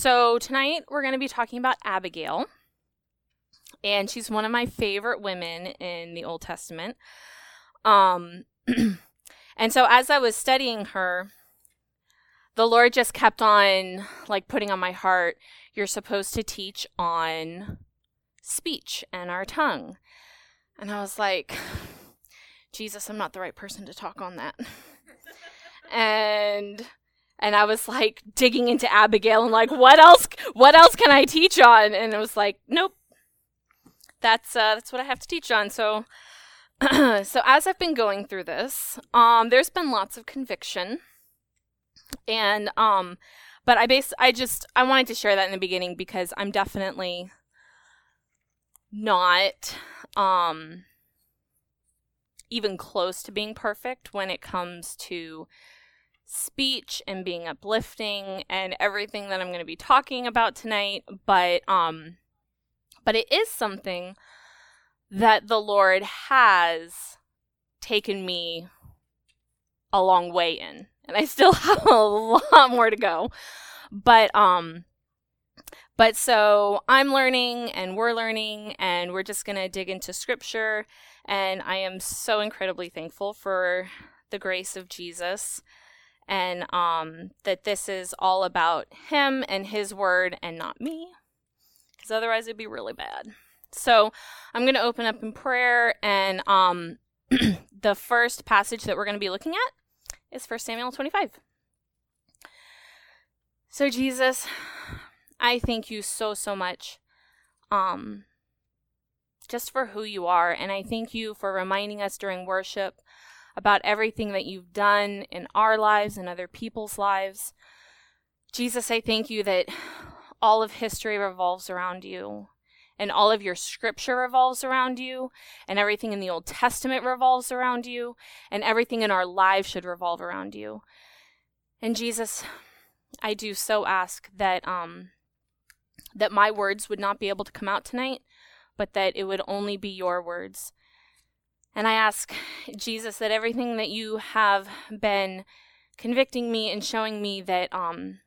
So, tonight we're going to be talking about Abigail. And she's one of my favorite women in the Old Testament. Um, and so, as I was studying her, the Lord just kept on like putting on my heart, you're supposed to teach on speech and our tongue. And I was like, Jesus, I'm not the right person to talk on that. and and I was like digging into Abigail and like what else what else can I teach on? And it was like, nope. That's uh that's what I have to teach on. So so as I've been going through this, um there's been lots of conviction. And um but I base I just I wanted to share that in the beginning because I'm definitely not um even close to being perfect when it comes to speech and being uplifting and everything that I'm going to be talking about tonight, but um but it is something that the Lord has taken me a long way in. And I still have a lot more to go. But um but so I'm learning and we're learning and we're just going to dig into scripture and I am so incredibly thankful for the grace of Jesus and um, that this is all about him and his word and not me because otherwise it'd be really bad. So i'm going to open up in prayer and um, the first passage that we're going to be looking at is 1 samuel 25 so jesus i thank you so so much um, just for who you are and i thank you for reminding us during worship about everything that you've done in our lives and other people's lives. Jesus, I thank you that all of history revolves around you, and all of your scripture revolves around you, and everything in the Old Testament revolves around you, and everything in our lives should revolve around you. And Jesus, I do so ask that um that my words would not be able to come out tonight, but that it would only be your words and I ask, Jesus, that everything that you have been convicting me and showing me that um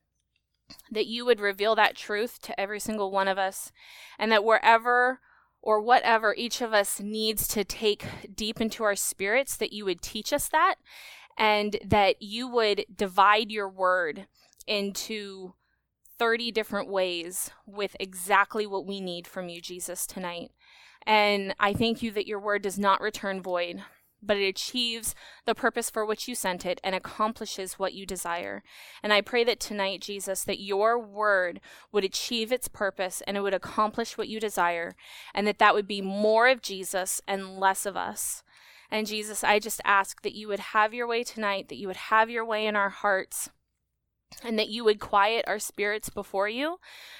that you would reveal that truth to every single one of us and that wherever or whatever each of us needs to take deep into our spirits that you would teach us that and that you would divide your word into 30 different ways with exactly what we need from you Jesus tonight and I thank you that your word does not return void, but it achieves the purpose for which you sent it and accomplishes what you desire. And I pray that tonight, Jesus, that your word would achieve its purpose and it would accomplish what you desire, and that that would be more of Jesus and less of us. And Jesus, I just ask that you would have your way tonight, that you would have your way in our hearts and that you would quiet our spirits before you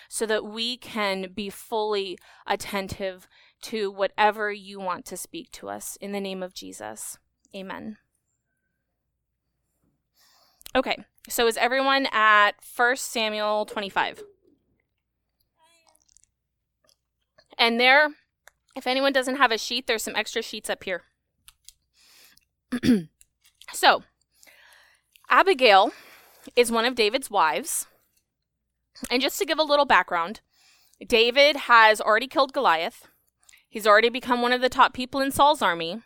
so that we can be fully attentive to whatever you want to speak to us. In the name of Jesus. Amen. Okay, so is everyone at 1 Samuel 25? And there, if anyone doesn't have a sheet, there's some extra sheets up here. so, Abigail is one of David's wives. And just to give a little background, David has already killed Goliath. He's already become one of the top people in Saul's army.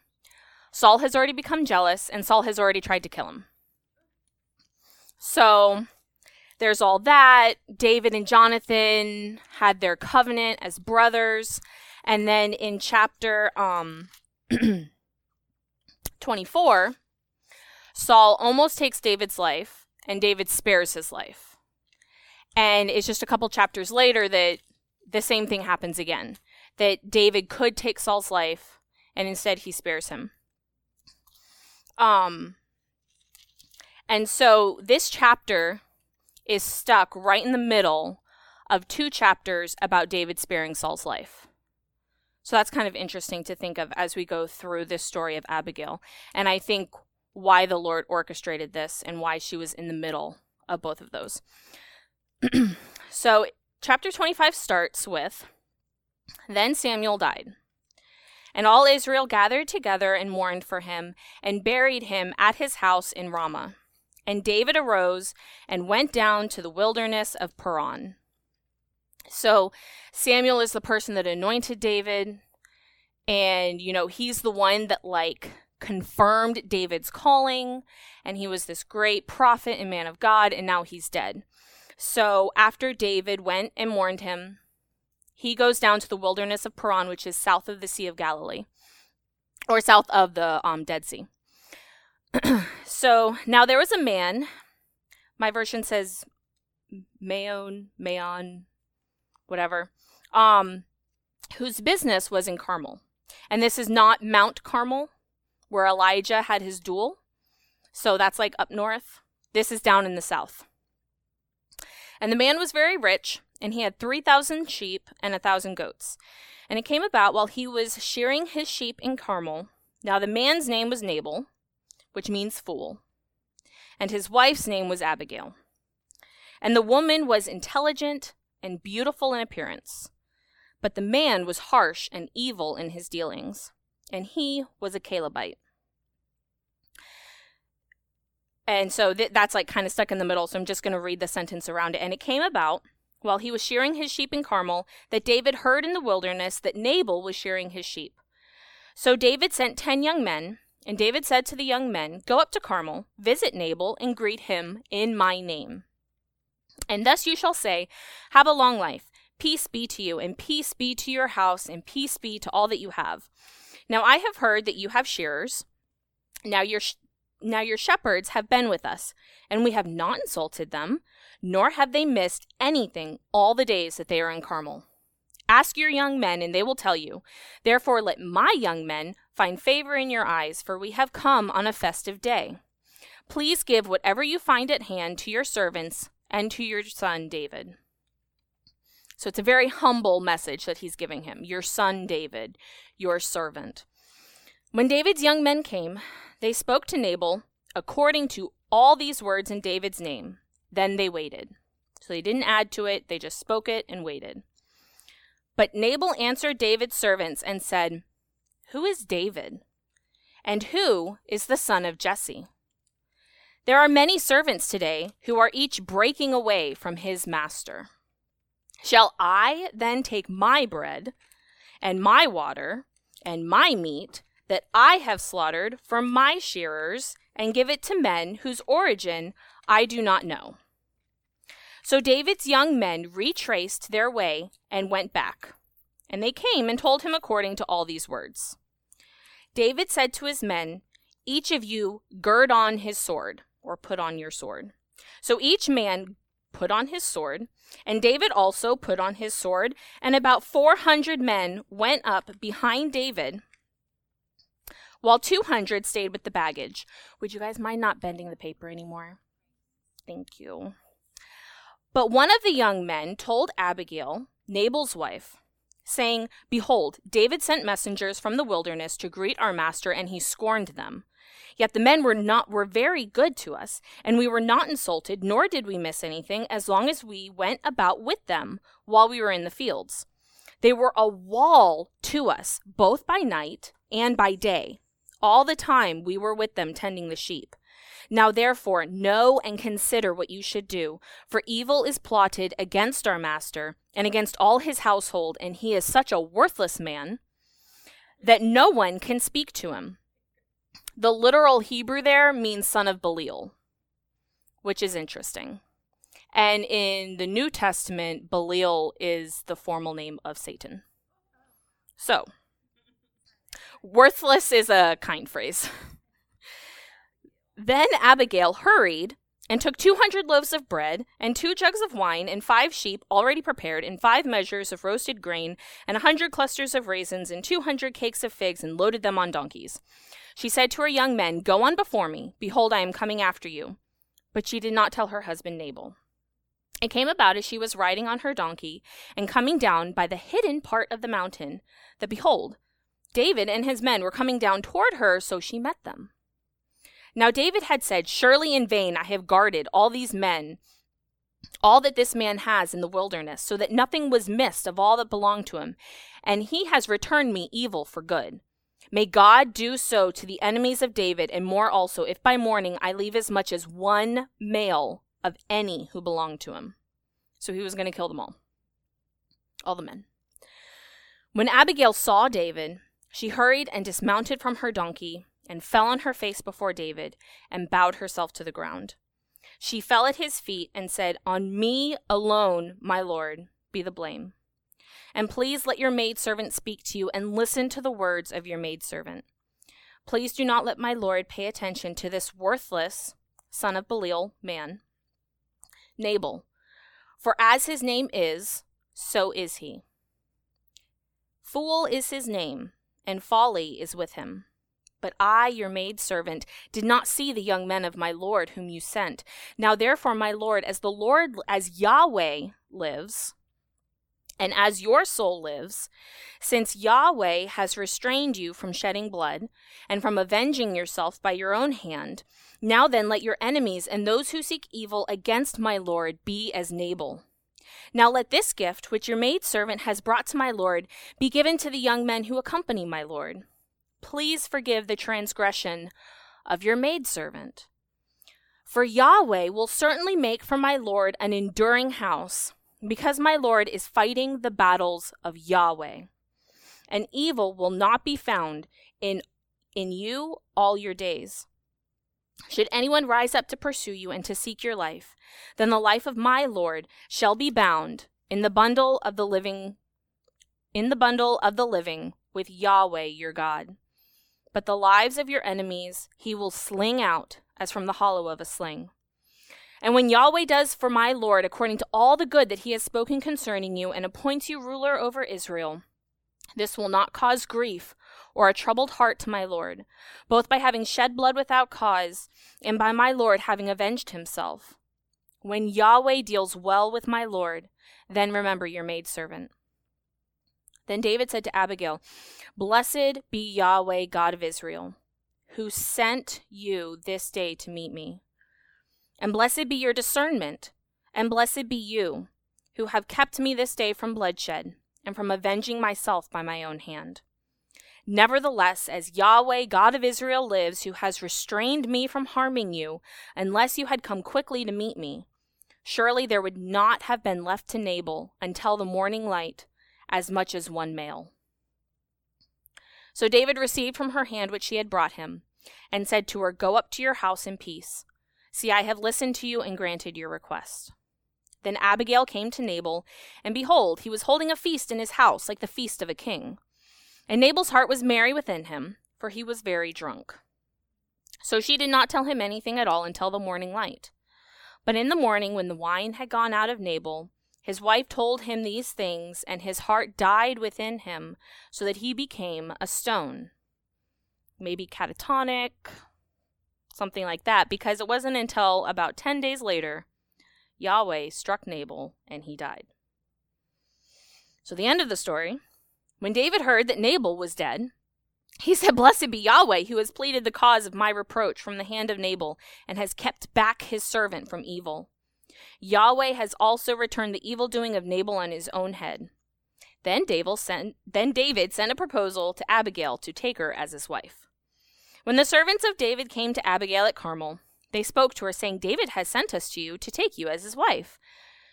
Saul has already become jealous, and Saul has already tried to kill him. So there's all that. David and Jonathan had their covenant as brothers. And then in chapter um, 24, Saul almost takes David's life, and David spares his life. And it's just a couple chapters later that the same thing happens again that David could take Saul's life, and instead he spares him. Um, and so this chapter is stuck right in the middle of two chapters about David sparing Saul's life. So that's kind of interesting to think of as we go through this story of Abigail. And I think why the Lord orchestrated this and why she was in the middle of both of those. so, chapter 25 starts with then Samuel died. And all Israel gathered together and mourned for him, and buried him at his house in Ramah. And David arose and went down to the wilderness of Paran. So Samuel is the person that anointed David. And, you know, he's the one that, like, confirmed David's calling. And he was this great prophet and man of God. And now he's dead. So after David went and mourned him, he goes down to the wilderness of Paran, which is south of the Sea of Galilee, or south of the um, Dead Sea. so now there was a man. My version says Maon, Mayon, whatever, um, whose business was in Carmel. And this is not Mount Carmel, where Elijah had his duel. So that's like up north. This is down in the south. And the man was very rich, and he had 3,000 sheep and a 1,000 goats. And it came about while he was shearing his sheep in Carmel. Now the man's name was Nabal, which means fool, and his wife's name was Abigail. And the woman was intelligent and beautiful in appearance. But the man was harsh and evil in his dealings, and he was a Calebite. And so th- that's like kind of stuck in the middle, so I'm just going to read the sentence around it. And it came about, while he was shearing his sheep in Carmel, that David heard in the wilderness that Nabal was shearing his sheep. So David sent ten young men, and David said to the young men, Go up to Carmel, visit Nabal, and greet him in my name. And thus you shall say, Have a long life. Peace be to you, and peace be to your house, and peace be to all that you have. Now I have heard that you have shearers. Now your sh- now your shepherds have been with us, and we have not insulted them, nor have they missed anything all the days that they are in Carmel. Ask your young men, and they will tell you. Therefore, let my young men find favor in your eyes, for we have come on a festive day. Please give whatever you find at hand to your servants and to your son David. So it's a very humble message that he's giving him Your son David, your servant. When David's young men came, they spoke to Nabal according to all these words in David's name. Then they waited. So they didn't add to it, they just spoke it and waited. But Nabal answered David's servants and said, Who is David? And who is the son of Jesse? There are many servants today who are each breaking away from his master. Shall I then take my bread and my water and my meat that I have slaughtered from my shearers and give it to men whose origin I do not know? So David's young men retraced their way and went back. And they came and told him according to all these words. David said to his men, Each of you gird on his sword or put on your sword. So each man put on his sword, and David also put on his sword, and about 400 men went up behind David, while 200 stayed with the baggage. Would you guys mind not bending the paper anymore? Thank you. But one of the young men told Abigail, Nabal's wife, saying, Behold, David sent messengers from the wilderness to greet our master, and he scorned them. Yet the men were not were very good to us, and we were not insulted, nor did we miss anything, as long as we went about with them while we were in the fields. They were a wall to us, both by night and by day. All the time we were with them tending the sheep. Now therefore know and consider what you should do, for evil is plotted against our master and against all his household, and he is such a worthless man that no one can speak to him. The literal Hebrew there means son of Belial, which is interesting. And in the New Testament, Belial is the formal name of Satan. So, worthless is a kind phrase. Then Abigail hurried and took 200 loaves of bread, and two jugs of wine, and five sheep already prepared, and five measures of roasted grain, and a hundred clusters of raisins, and 200 cakes of figs, and loaded them on donkeys. She said to her young men, Go on before me. Behold, I am coming after you. But she did not tell her husband Nabal. It came about as she was riding on her donkey and coming down by the hidden part of the mountain that behold, David and his men were coming down toward her, so she met them. Now David had said, Surely in vain I have guarded all these men, all that this man has in the wilderness, so that nothing was missed of all that belonged to him, and he has returned me evil for good. May God do so to the enemies of David, and more also, if by morning I leave as much as one male of any who belong to him. So he was going to kill them all. all the men. When Abigail saw David, she hurried and dismounted from her donkey and fell on her face before David and bowed herself to the ground. She fell at his feet and said, On me alone, my lord, be the blame. And please let your maidservant speak to you and listen to the words of your maidservant. Please do not let my lord pay attention to this worthless son of Belial man, Nabal, for as his name is, so is he. Fool is his name, and folly is with him. But I, your maid servant, did not see the young men of my Lord whom you sent. Now therefore, my Lord, as the Lord, as Yahweh lives, and as your soul lives, since Yahweh has restrained you from shedding blood and from avenging yourself by your own hand, now then let your enemies and those who seek evil against my Lord be as Nabal. Now let this gift, which your maidservant has brought to my Lord, be given to the young men who accompany my Lord. Please forgive the transgression of your maidservant. For Yahweh will certainly make for my Lord an enduring house, because my Lord is fighting the battles of Yahweh. And evil will not be found in, in you all your days. Should anyone rise up to pursue you and to seek your life, then the life of my Lord shall be bound in the bundle of the living in the bundle of the living with Yahweh your God. But the lives of your enemies he will sling out as from the hollow of a sling. And when Yahweh does for my Lord according to all the good that he has spoken concerning you and appoints you ruler over Israel, this will not cause grief or a troubled heart to my Lord, both by having shed blood without cause, and by my Lord having avenged himself. When Yahweh deals well with my Lord, then remember your maidservant. Then David said to Abigail, Blessed be Yahweh, God of Israel, who sent you this day to meet me. And blessed be your discernment, and blessed be you, who have kept me this day from bloodshed, and from avenging myself by my own hand. Nevertheless, as Yahweh, God of Israel, lives, who has restrained me from harming you, unless you had come quickly to meet me, surely there would not have been left to Nabal until the morning light as much as one male. So David received from her hand what she had brought him, and said to her, Go up to your house in peace. See, I have listened to you and granted your request. Then Abigail came to Nabal, and behold, he was holding a feast in his house, like the feast of a king. And Nabal's heart was merry within him, for he was very drunk. So she did not tell him anything at all until the morning light. But in the morning, when the wine had gone out of Nabal, his wife told him these things, and his heart died within him, so that he became a stone. Maybe catatonic, something like that, because it wasn't until about 10 days later Yahweh struck Nabal and he died. So, the end of the story when David heard that Nabal was dead, he said, Blessed be Yahweh, who has pleaded the cause of my reproach from the hand of Nabal, and has kept back his servant from evil. Yahweh has also returned the evil doing of Nabal on his own head. Then David, sent, then David sent a proposal to Abigail to take her as his wife. When the servants of David came to Abigail at Carmel, they spoke to her, saying, David has sent us to you to take you as his wife.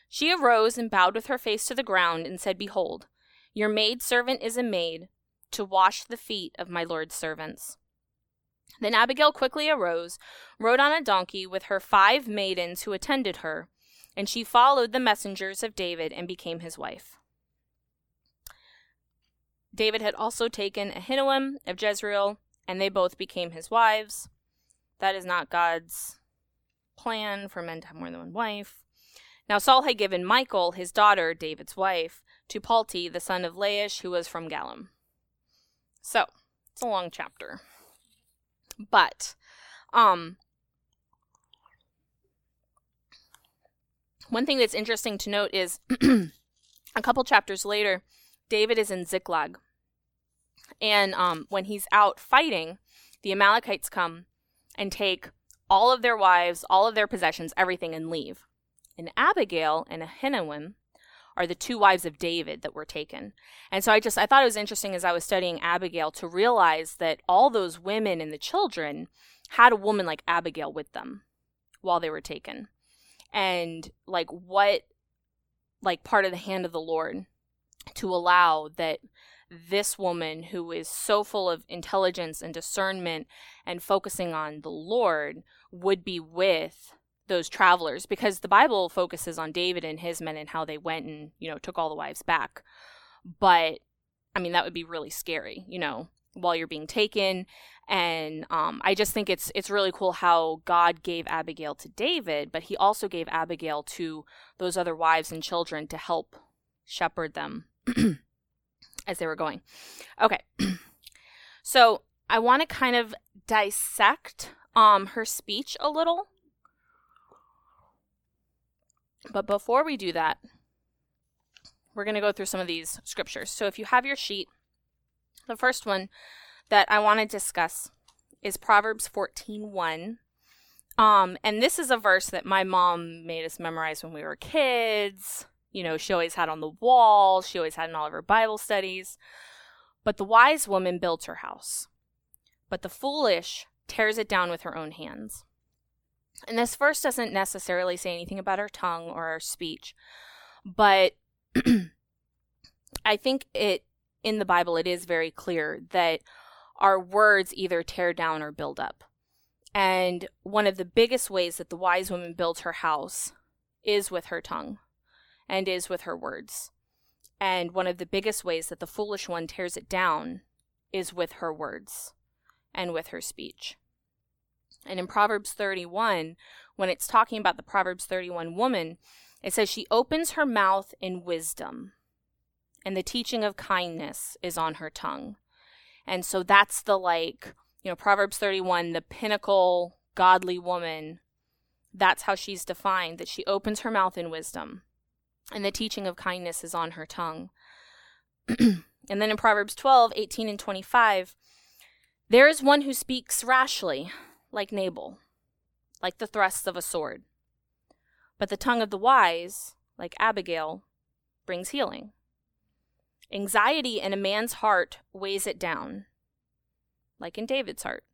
She arose and bowed with her face to the ground and said, Behold, your maid servant is a maid to wash the feet of my Lord's servants. Then Abigail quickly arose, rode on a donkey with her five maidens who attended her, and she followed the messengers of David and became his wife. David had also taken Ahinoam of Jezreel, and they both became his wives. That is not God's plan for men to have more than one wife. Now Saul had given Michal, his daughter, David's wife, to Palti, the son of Laish, who was from Gallim. So, it's a long chapter. But, um, one thing that's interesting to note is a couple chapters later, David is in Ziklag. And um, when he's out fighting, the Amalekites come and take all of their wives, all of their possessions, everything, and leave. And Abigail and Ahinoam are the two wives of David that were taken. And so I just I thought it was interesting as I was studying Abigail to realize that all those women and the children had a woman like Abigail with them while they were taken. And like what like part of the hand of the Lord to allow that this woman who is so full of intelligence and discernment and focusing on the Lord would be with those travelers because the Bible focuses on David and his men and how they went and, you know, took all the wives back. But I mean, that would be really scary, you know, while you're being taken. And um, I just think it's it's really cool how God gave Abigail to David, but He also gave Abigail to those other wives and children to help shepherd them as they were going. Okay, so I want to kind of dissect um, her speech a little. But before we do that, we're going to go through some of these scriptures. So if you have your sheet, the first one that I want to discuss is Proverbs 14:1. Um, and this is a verse that my mom made us memorize when we were kids. You know, she always had on the wall, she always had in all of her Bible studies. But the wise woman builds her house, but the foolish tears it down with her own hands. And this verse doesn't necessarily say anything about our tongue or our speech, but I think it in the Bible it is very clear that our words either tear down or build up. And one of the biggest ways that the wise woman builds her house is with her tongue and is with her words. And one of the biggest ways that the foolish one tears it down is with her words and with her speech. And in Proverbs 31, when it's talking about the Proverbs 31 woman, it says she opens her mouth in wisdom, and the teaching of kindness is on her tongue. And so that's the like, you know, Proverbs 31, the pinnacle godly woman. That's how she's defined, that she opens her mouth in wisdom, and the teaching of kindness is on her tongue. and then in Proverbs 12, 18, and 25, there is one who speaks rashly like Nabal, like the thrusts of a sword. But the tongue of the wise, like Abigail, brings healing. Anxiety in a man's heart weighs it down, like in David's heart,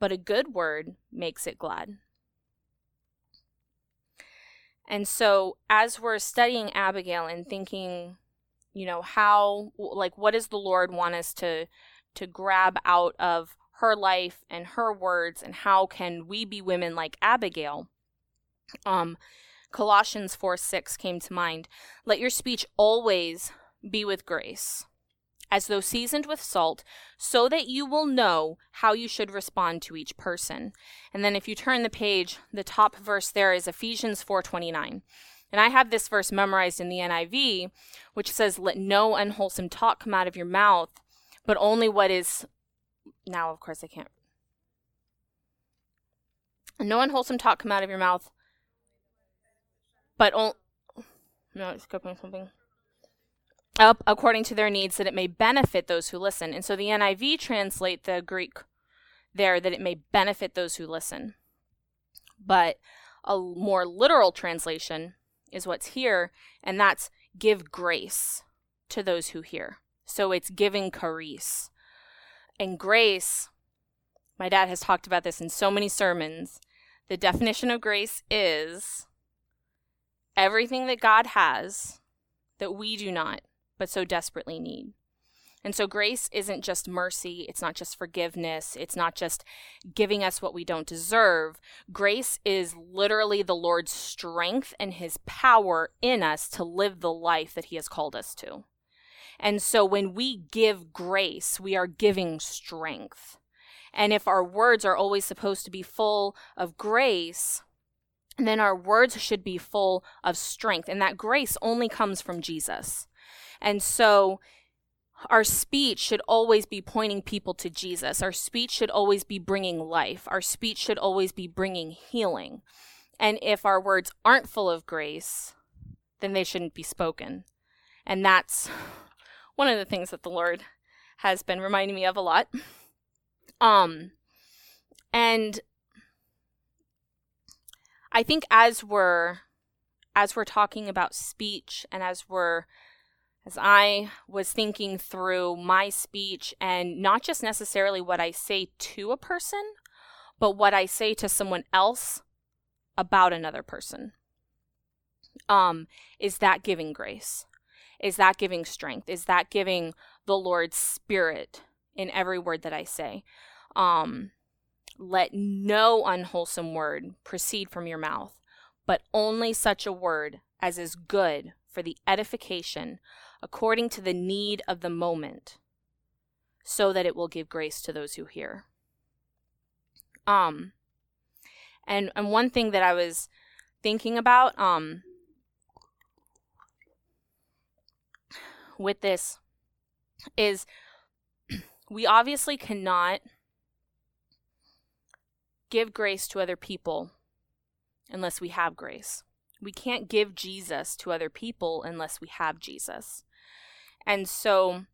but a good word makes it glad. And so, as we're studying Abigail and thinking, you know, how, like, what does the Lord want us to to grab out of her life and her words and how can we be women like Abigail. Um Colossians 4 6 came to mind. Let your speech always be with grace, as though seasoned with salt, so that you will know how you should respond to each person. And then if you turn the page, the top verse there is Ephesians 4:29. And I have this verse memorized in the NIV, which says, Let no unwholesome talk come out of your mouth, but only what is now, of course, I can't. No unwholesome talk come out of your mouth, but only. No, it's skipping something. Up according to their needs, that it may benefit those who listen. And so the NIV translate the Greek there that it may benefit those who listen. But a more literal translation is what's here, and that's give grace to those who hear. So it's giving charis. And grace, my dad has talked about this in so many sermons. The definition of grace is everything that God has that we do not, but so desperately need. And so grace isn't just mercy, it's not just forgiveness, it's not just giving us what we don't deserve. Grace is literally the Lord's strength and his power in us to live the life that he has called us to. And so when we give grace, we are giving strength. And if our words are always supposed to be full of grace, then our words should be full of strength. And that grace only comes from Jesus. And so our speech should always be pointing people to Jesus. Our speech should always be bringing life. Our speech should always be bringing healing. And if our words aren't full of grace, then they shouldn't be spoken. And that's one of the things that the Lord has been reminding me of a lot. Um, and I think as we're as we're talking about speech and as we're as I was thinking through my speech and not just necessarily what I say to a person, but what I say to someone else about another person. Um, is that giving grace? Is that giving strength? Is that giving the Lord's spirit in every word that I say? Um, let no unwholesome word proceed from your mouth, but only such a word as is good for the edification according to the need of the moment, so that it will give grace to those who hear. Um, and and one thing that I was thinking about, um, with this is we obviously cannot give grace to other people unless we have grace. We can't give Jesus to other people unless we have Jesus. And so,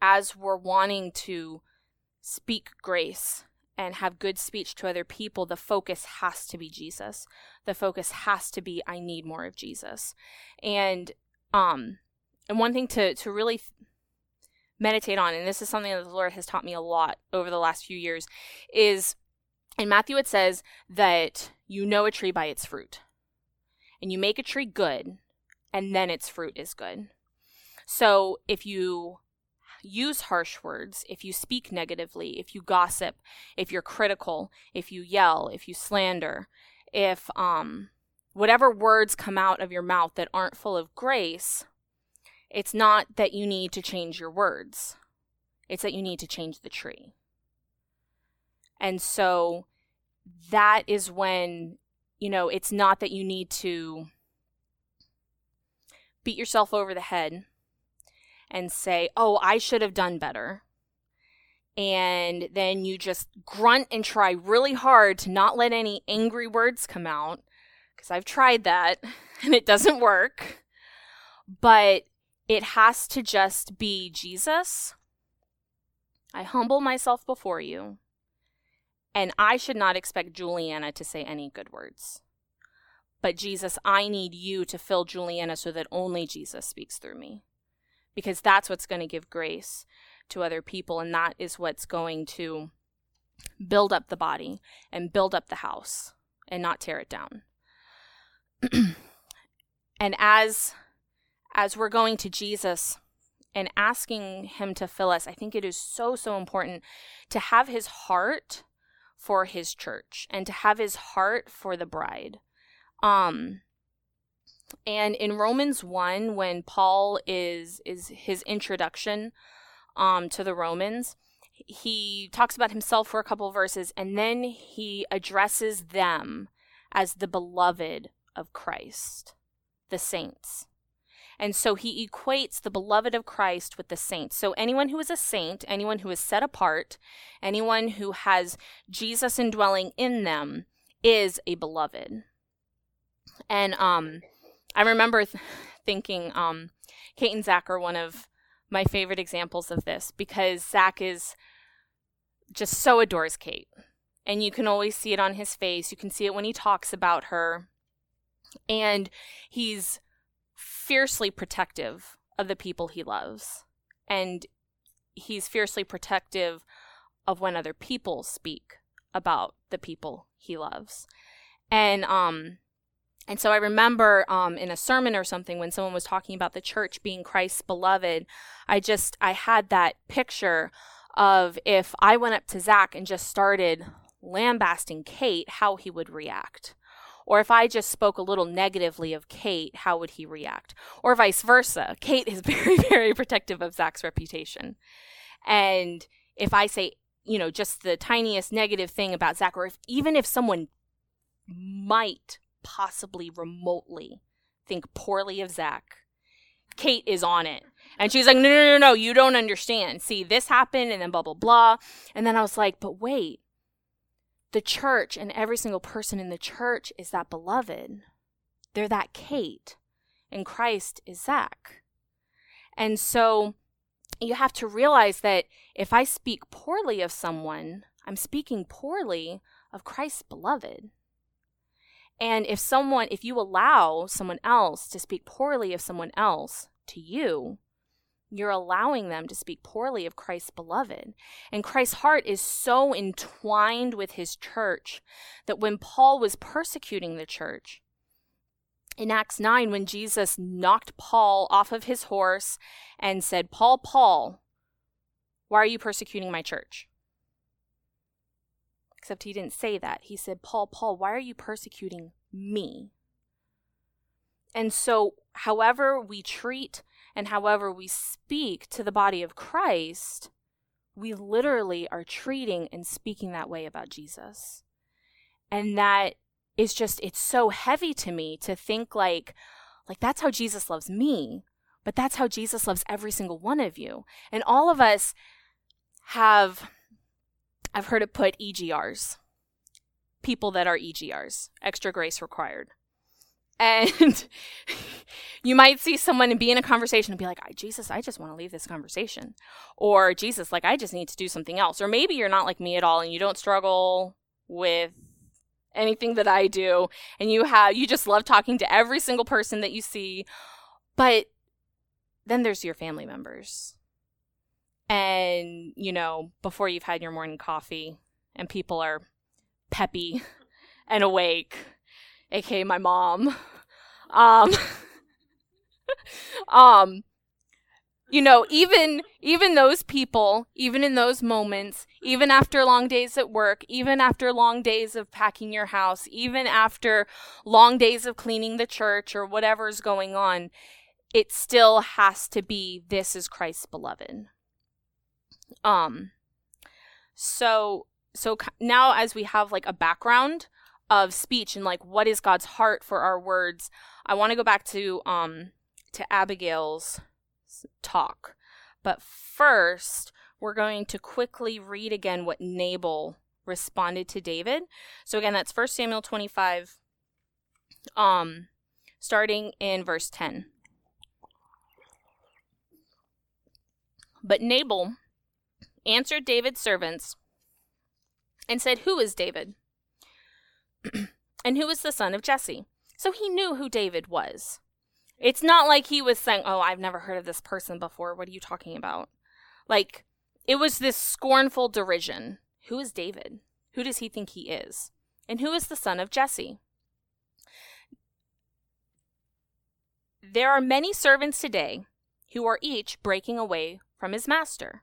as we're wanting to speak grace and have good speech to other people, the focus has to be Jesus. The focus has to be I need more of Jesus. And um and one thing to to really meditate on and this is something that the Lord has taught me a lot over the last few years is in Matthew it says that you know a tree by its fruit. And you make a tree good and then its fruit is good. So if you use harsh words, if you speak negatively, if you gossip, if you're critical, if you yell, if you slander, if um whatever words come out of your mouth that aren't full of grace, it's not that you need to change your words. It's that you need to change the tree. And so that is when, you know, it's not that you need to beat yourself over the head and say, oh, I should have done better. And then you just grunt and try really hard to not let any angry words come out. Because I've tried that and it doesn't work. But it has to just be Jesus. I humble myself before you. And I should not expect Juliana to say any good words. But Jesus, I need you to fill Juliana so that only Jesus speaks through me because that's what's going to give grace to other people and that is what's going to build up the body and build up the house and not tear it down. and as as we're going to Jesus and asking him to fill us, I think it is so so important to have his heart for his church and to have his heart for the bride. Um and in Romans 1 when Paul is is his introduction um to the Romans, he talks about himself for a couple verses and then he addresses them as the beloved of Christ, the saints. And so he equates the beloved of Christ with the saints. So anyone who is a saint, anyone who is set apart, anyone who has Jesus indwelling in them is a beloved. And um I remember th- thinking um, Kate and Zach are one of my favorite examples of this because Zach is just so adores Kate. And you can always see it on his face. You can see it when he talks about her. And he's fiercely protective of the people he loves. And he's fiercely protective of when other people speak about the people he loves. And um and so I remember um, in a sermon or something when someone was talking about the church being Christ's beloved, I just, I had that picture of if I went up to Zach and just started lambasting Kate, how he would react. Or if I just spoke a little negatively of Kate, how would he react? Or vice versa. Kate is very, very protective of Zach's reputation. And if I say, you know, just the tiniest negative thing about Zach, or if even if someone might possibly remotely think poorly of Zach, Kate is on it. And she's like, no, no, no, no, you don't understand. See, this happened and then blah, blah, blah. And then I was like, but wait, the church and every single person in the church is that beloved. They're that Kate. And Christ is Zach. And so you have to realize that if I speak poorly of someone, I'm speaking poorly of Christ's beloved. And if someone, if you allow someone else to speak poorly of someone else to you, you're allowing them to speak poorly of Christ's beloved. And Christ's heart is so entwined with his church that when Paul was persecuting the church, in Acts 9 when Jesus knocked Paul off of his horse and said, Paul, Paul, why are you persecuting my church? Except he didn't say that. He said, Paul, Paul, why are you persecuting me? And so, however we treat and however we speak to the body of Christ, we literally are treating and speaking that way about Jesus. And that is just it's so heavy to me to think like like that's how Jesus loves me, but that's how Jesus loves every single one of you. And all of us have I've heard it put EGRs. People that are EGRs, extra grace required. And you might see someone and be in a conversation and be like, Jesus, I just want to leave this conversation. Or Jesus, like, I just need to do something else. Or maybe you're not like me at all and you don't struggle with anything that I do and you have you just love talking to every single person that you see. But then there's your family members. And, you know, before you've had your morning coffee and people are peppy and awake, aka my mom. Um um you know even even those people even in those moments even after long days at work even after long days of packing your house even after long days of cleaning the church or whatever's going on it still has to be this is Christ's beloved um so so now as we have like a background of speech and like what is God's heart for our words I want to go back to um to Abigail's talk. But first, we're going to quickly read again what Nabal responded to David. So again, that's 1 Samuel 25 um starting in verse 10. But Nabal answered David's servants and said, "Who is David? and who is the son of Jesse?" So he knew who David was. It's not like he was saying, Oh, I've never heard of this person before. What are you talking about? Like, it was this scornful derision. Who is David? Who does he think he is? And who is the son of Jesse? There are many servants today who are each breaking away from his master.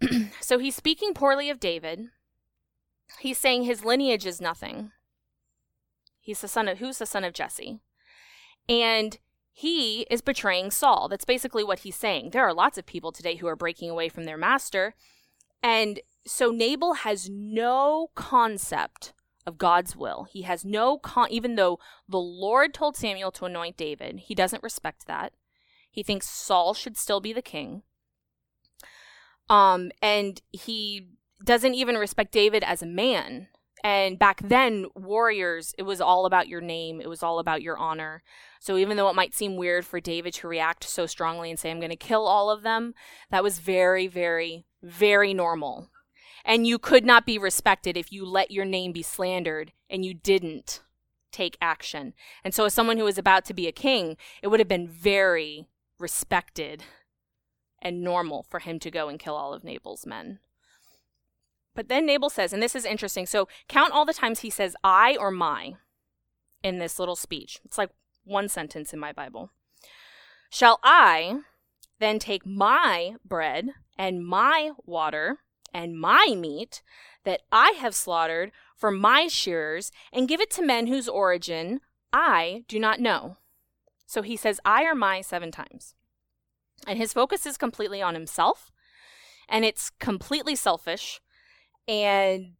so he's speaking poorly of David. He's saying his lineage is nothing. He's the son of who's the son of Jesse? And he is betraying Saul. That's basically what he's saying. There are lots of people today who are breaking away from their master. And so Nabal has no concept of God's will. He has no con even though the Lord told Samuel to anoint David, he doesn't respect that. He thinks Saul should still be the king. Um and he doesn't even respect David as a man. And back then, warriors, it was all about your name, it was all about your honor. So even though it might seem weird for David to react so strongly and say, I'm going to kill all of them, that was very, very, very normal. And you could not be respected if you let your name be slandered and you didn't take action. And so, as someone who was about to be a king, it would have been very respected and normal for him to go and kill all of Nabal's men. But then Nabal says, and this is interesting. So count all the times he says I or my in this little speech. It's like one sentence in my Bible. Shall I then take my bread and my water and my meat that I have slaughtered for my shearers and give it to men whose origin I do not know? So he says I or my seven times. And his focus is completely on himself, and it's completely selfish and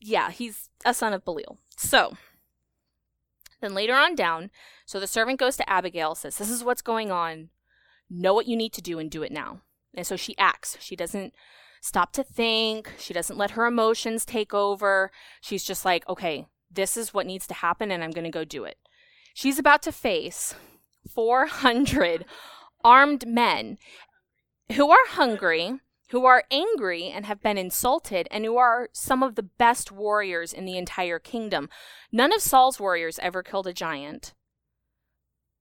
yeah, he's a son of Belial. So then later on down, so the servant goes to Abigail, says, This is what's going on. Know what you need to do and do it now. And so she acts. She doesn't stop to think. She doesn't let her emotions take over. She's just like, okay, this is what needs to happen and I'm going to go do it. She's about to face 400 armed men who are hungry who are angry and have been insulted, and who are some of the best warriors in the entire kingdom. None of Saul's warriors ever killed a giant,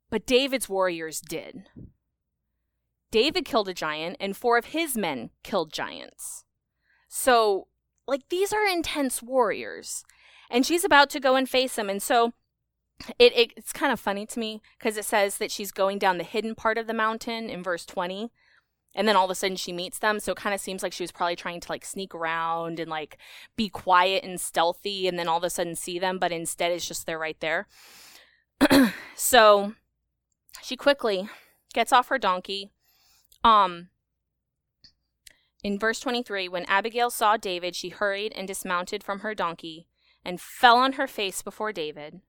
but David's warriors did. David killed a giant, and four of his men killed giants. So, like, these are intense warriors. And she's about to go and face them. And so it, it it's kind of funny to me because it says that she's going down the hidden part of the mountain in verse 20 and then all of a sudden she meets them so it kind of seems like she was probably trying to like sneak around and like be quiet and stealthy and then all of a sudden see them but instead it's just they're right there. So she quickly gets off her donkey um in verse 23 when abigail saw david she hurried and dismounted from her donkey and fell on her face before david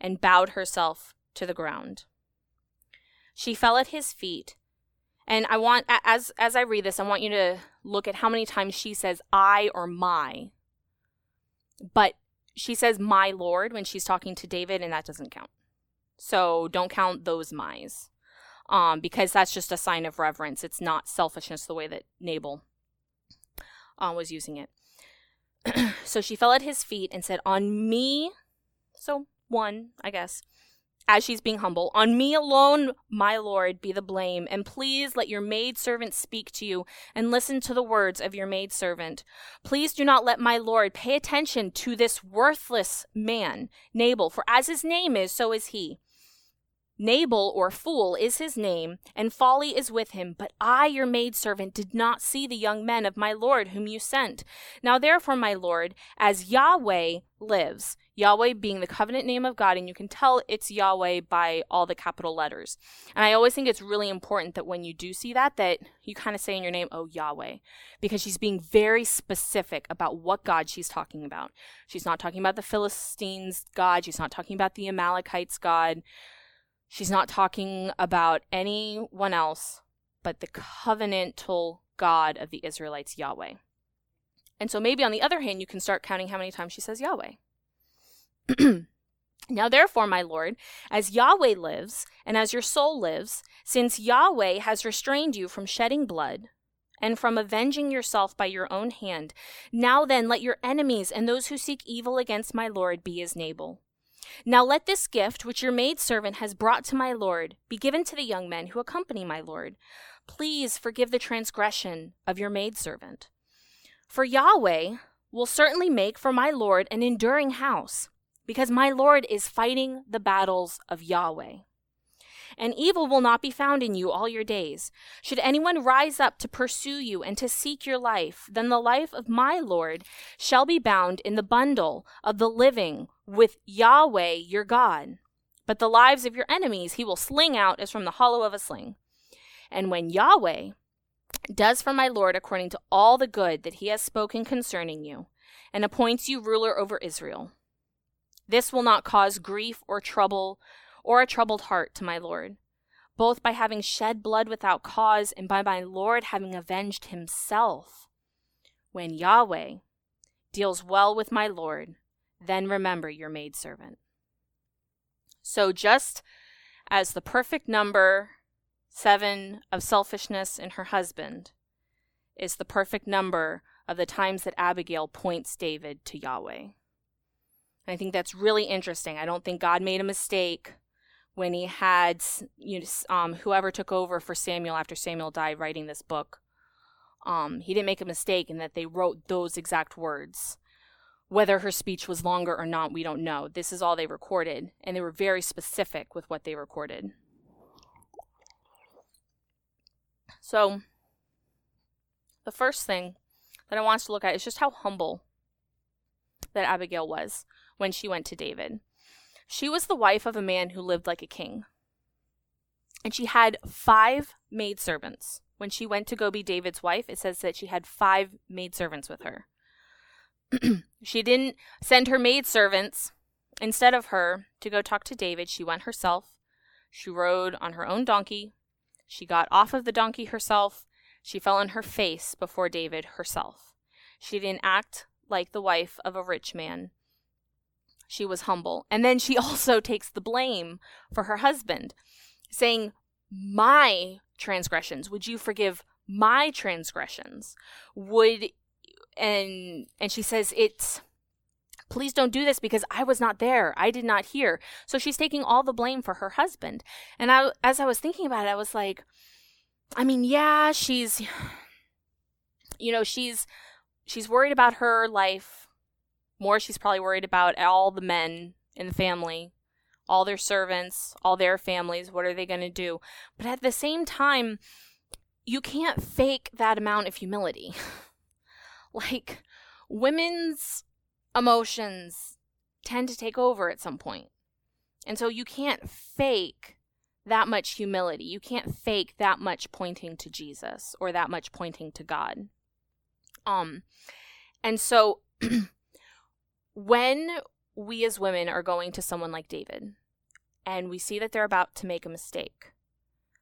and bowed herself to the ground. She fell at his feet. And I want as as I read this, I want you to look at how many times she says I or my. But she says my lord when she's talking to David and that doesn't count. So don't count those my's. Um, because that's just a sign of reverence. It's not selfishness the way that Nabal uh, was using it. so she fell at his feet and said, On me, so one, I guess, as she's being humble, on me alone, my Lord, be the blame, and please let your maidservant speak to you, and listen to the words of your maidservant. Please do not let my Lord pay attention to this worthless man, Nabal, for as his name is, so is he. Nabal or fool is his name, and folly is with him. But I, your maidservant, did not see the young men of my Lord whom you sent. Now therefore, my Lord, as Yahweh lives, Yahweh being the covenant name of God, and you can tell it's Yahweh by all the capital letters. And I always think it's really important that when you do see that, that you kind of say in your name, oh Yahweh, because she's being very specific about what God she's talking about. She's not talking about the Philistines' God, she's not talking about the Amalekites' God. She's not talking about anyone else but the covenantal God of the Israelites, Yahweh. And so maybe on the other hand, you can start counting how many times she says Yahweh. Now, therefore, my Lord, as Yahweh lives, and as your soul lives, since Yahweh has restrained you from shedding blood, and from avenging yourself by your own hand, now then let your enemies and those who seek evil against my Lord be as Nabal. Now let this gift, which your maidservant has brought to my Lord, be given to the young men who accompany my Lord. Please forgive the transgression of your maidservant. For Yahweh will certainly make for my Lord an enduring house, because my Lord is fighting the battles of Yahweh and evil will not be found in you all your days. Should anyone rise up to pursue you and to seek your life, then the life of my Lord shall be bound in the bundle of the living with Yahweh your God. But the lives of your enemies he will sling out as from the hollow of a sling. And when Yahweh does for my Lord according to all the good that he has spoken concerning you, and appoints you ruler over Israel, this will not cause grief or trouble or a troubled heart to my Lord, both by having shed blood without cause and by my Lord having avenged himself. When Yahweh deals well with my Lord, then remember your maidservant. So, just as the perfect number seven of selfishness in her husband is the perfect number of the times that Abigail points David to Yahweh. I think that's really interesting. I don't think God made a mistake when he had you know, um, whoever took over for Samuel after Samuel died writing this book. Um, he didn't make a mistake in that they wrote those exact words. Whether her speech was longer or not, we don't know. This is all they recorded, and they were very specific with what they recorded. So, the first thing that I want to look at is just how humble that Abigail was when she went to David. She was the wife of a man who lived like a king. And she had five maidservants. When she went to go be David's wife, it says that she had five maidservants with her. she didn't send her maidservants instead of her to go talk to David. She went herself. She rode on her own donkey. She got off of the donkey herself. She fell on her face before David herself. She didn't act like the wife of a rich man she was humble. And then she also takes the blame for her husband, saying, My transgressions, would you forgive my transgressions? Would and and she says it's please don't do this because I was not there. I did not hear. So she's taking all the blame for her husband. And I as I was thinking about it, I was like, I mean, yeah, she's you know, she's she's worried about her life more she's probably worried about all the men in the family all their servants, all their families. What are they going to do? But at the same time, you can't fake that amount of humility. like, women's emotions tend to take over at some point. And so you can't fake that much humility. You can't fake that much pointing to Jesus or that much pointing to God. Um and so when we as women are going to someone like David and we see that they're about to make a mistake,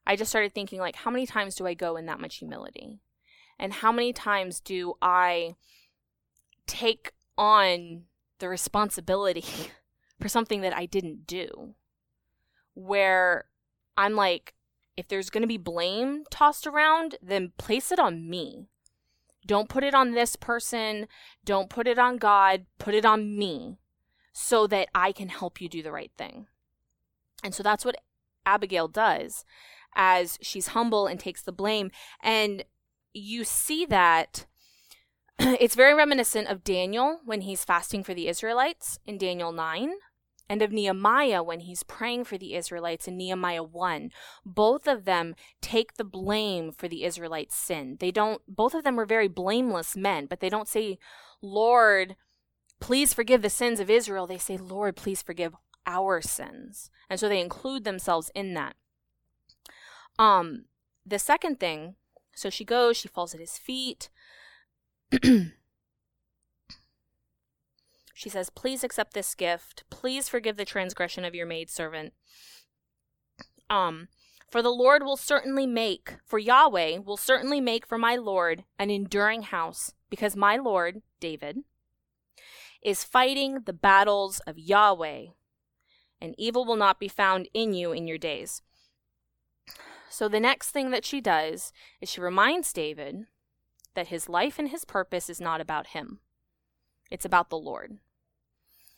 I just started thinking, like, how many times do I go in that much humility? And how many times do I take on the responsibility for something that I didn't do? Where I'm like, if there's going to be blame tossed around, then place it on me. Don't put it on this person. Don't put it on God. Put it on me so that I can help you do the right thing. And so that's what Abigail does as she's humble and takes the blame. And you see that it's very reminiscent of Daniel when he's fasting for the Israelites in Daniel 9 and of Nehemiah when he's praying for the Israelites in Nehemiah 1. Both of them take the blame for the Israelites' sin. They don't, both of them were very blameless men, but they don't say, Lord, please forgive the sins of Israel. They say, Lord, please forgive our sins. And so they include themselves in that. Um, the second thing, so she goes, she falls at his feet. She says, Please accept this gift. Please forgive the transgression of your maidservant. Um, for the Lord will certainly make, for Yahweh will certainly make for my Lord an enduring house, because my Lord, David, is fighting the battles of Yahweh, and evil will not be found in you in your days. So the next thing that she does is she reminds David that his life and his purpose is not about him. It's about the Lord.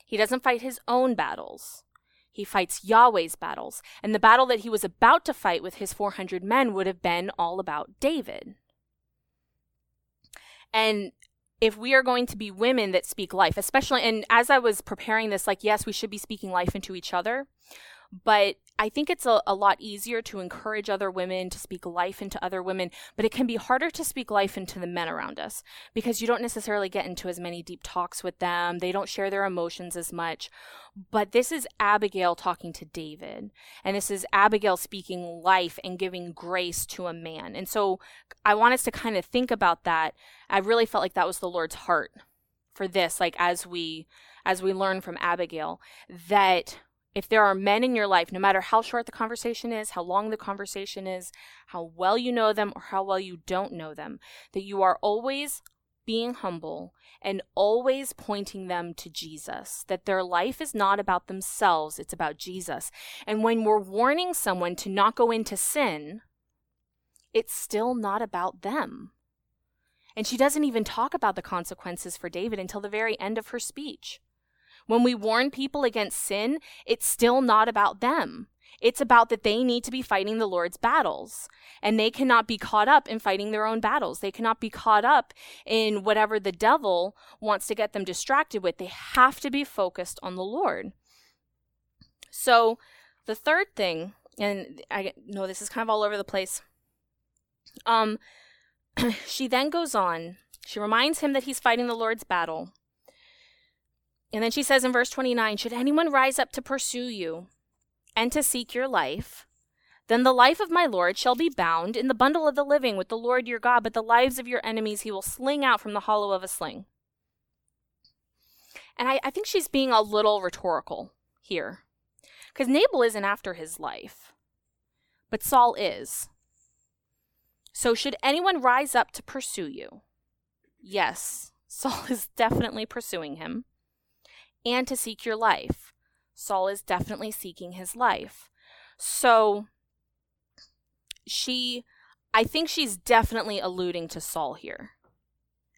He doesn't fight his own battles. He fights Yahweh's battles. And the battle that he was about to fight with his 400 men would have been all about David. And if we are going to be women that speak life, especially, and as I was preparing this, like, yes, we should be speaking life into each other, but I think it's a, a lot easier to encourage other women to speak life into other women, but it can be harder to speak life into the men around us because you don't necessarily get into as many deep talks with them. They don't share their emotions as much. But this is Abigail talking to David, and this is Abigail speaking life and giving grace to a man. And so I want us to kind of think about that. I really felt like that was the Lord's heart for this, like as we as we learn from Abigail, that if there are men in your life, no matter how short the conversation is, how long the conversation is, how well you know them, or how well you don't know them, that you are always being humble and always pointing them to Jesus, that their life is not about themselves, it's about Jesus. And when we're warning someone to not go into sin, it's still not about them. And she doesn't even talk about the consequences for David until the very end of her speech. When we warn people against sin, it's still not about them. It's about that they need to be fighting the Lord's battles. And they cannot be caught up in fighting their own battles. They cannot be caught up in whatever the devil wants to get them distracted with. They have to be focused on the Lord. So, the third thing, and I know this is kind of all over the place. Um, she then goes on. She reminds him that he's fighting the Lord's battle. And then she says in verse 29 Should anyone rise up to pursue you and to seek your life, then the life of my Lord shall be bound in the bundle of the living with the Lord your God, but the lives of your enemies he will sling out from the hollow of a sling. And I, I think she's being a little rhetorical here. Because Nabal isn't after his life, but Saul is. So, should anyone rise up to pursue you? Yes, Saul is definitely pursuing him and to seek your life. Saul is definitely seeking his life. So she, I think she's definitely alluding to Saul here.